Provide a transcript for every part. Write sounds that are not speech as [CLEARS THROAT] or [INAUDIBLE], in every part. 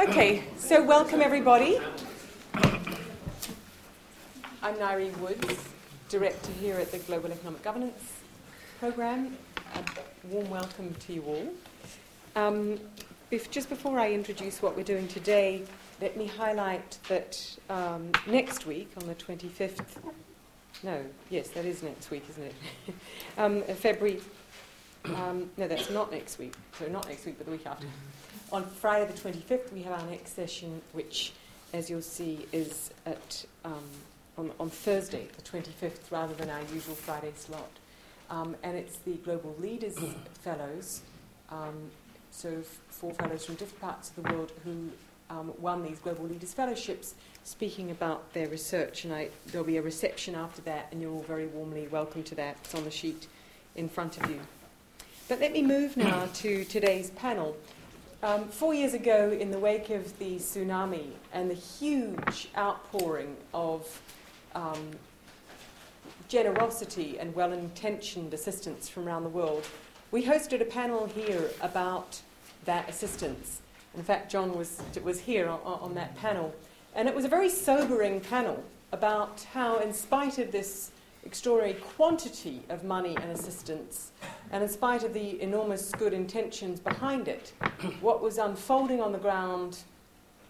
Okay, so welcome everybody. I'm Ngaire Woods, Director here at the Global Economic Governance Programme. A warm welcome to you all. Um, if, just before I introduce what we're doing today, let me highlight that um, next week, on the 25th, no, yes, that is next week, isn't it? [LAUGHS] um, February, um, no, that's not next week, so not next week, but the week after. On Friday the 25th, we have our next session, which, as you'll see, is at um, on, on, Thursday, the 25th, rather than our usual Friday slot. Um, and it's the Global Leaders [CLEARS THROAT] Fellows, um, so f- four fellows from different parts of the world who um, won these Global Leaders Fellowships, speaking about their research. And I, there'll be a reception after that, and you're all very warmly welcome to that. It's on the sheet in front of you. But let me move now [CLEARS THROAT] to today's panel. Um, four years ago, in the wake of the tsunami and the huge outpouring of um, generosity and well intentioned assistance from around the world, we hosted a panel here about that assistance. In fact, John was, was here on, on that panel. And it was a very sobering panel about how, in spite of this extraordinary quantity of money and assistance, and in spite of the enormous good intentions behind it, what was unfolding on the ground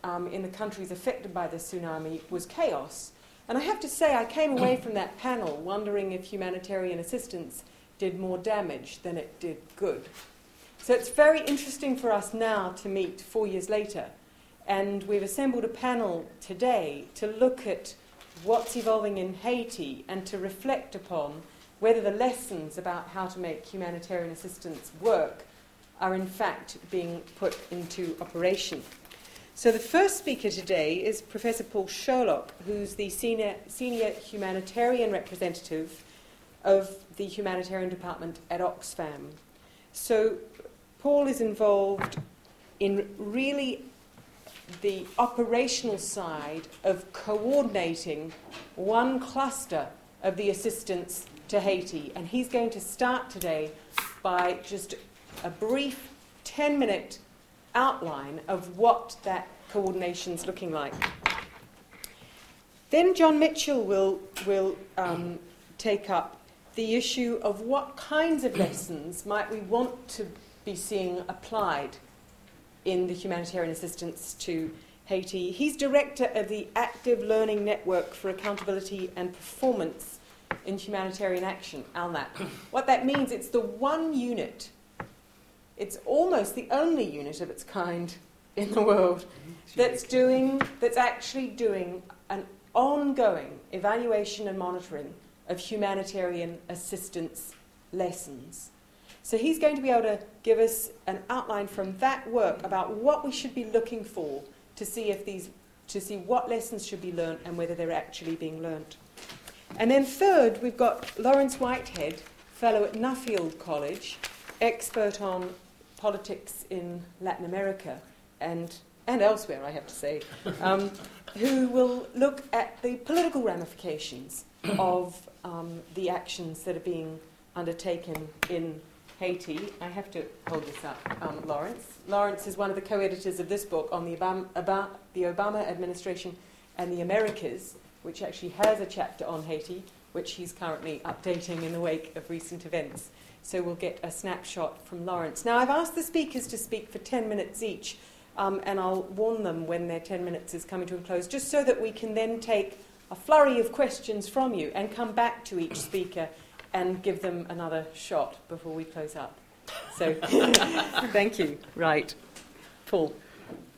um, in the countries affected by the tsunami was chaos. And I have to say, I came away from that panel wondering if humanitarian assistance did more damage than it did good. So it's very interesting for us now to meet four years later. And we've assembled a panel today to look at what's evolving in Haiti and to reflect upon whether the lessons about how to make humanitarian assistance work are in fact being put into operation. So the first speaker today is Professor Paul Sherlock, who's the senior, senior humanitarian representative of the humanitarian department at Oxfam. So Paul is involved in really the operational side of coordinating one cluster of the assistance to Haiti. And he's going to start today by just a brief 10 minute outline of what that coordination is looking like. Then John Mitchell will, will um, take up the issue of what kinds of lessons might we want to be seeing applied in the humanitarian assistance to Haiti. He's director of the Active Learning Network for Accountability and Performance in Humanitarian Action, ALNAP. what that means, it's the one unit, it's almost the only unit of its kind in the world that's doing, that's actually doing an ongoing evaluation and monitoring of humanitarian assistance lessons. So he's going to be able to give us an outline from that work about what we should be looking for to see if these to see what lessons should be learned and whether they're actually being learnt. And then third, we've got Laurence Whitehead, fellow at Nuffield College, expert on politics in Latin America and and elsewhere, I have to say, um, who will look at the political ramifications of um, the actions that are being undertaken in Haiti. I have to hold this up, um, Laurence. Laurence is one of the co editors of this book on the Obama, the Obama administration and the Americas, which actually has a chapter on Haiti, which he's currently updating in the wake of recent events. So we'll get a snapshot from Laurence. Now, I've asked the speakers to speak for 10 minutes each, um, and I'll warn them when their 10 minutes is coming to a close, just so that we can then take a flurry of questions from you and come back to each speaker and give them another shot before we close up. So, [LAUGHS] thank you. Right. Paul.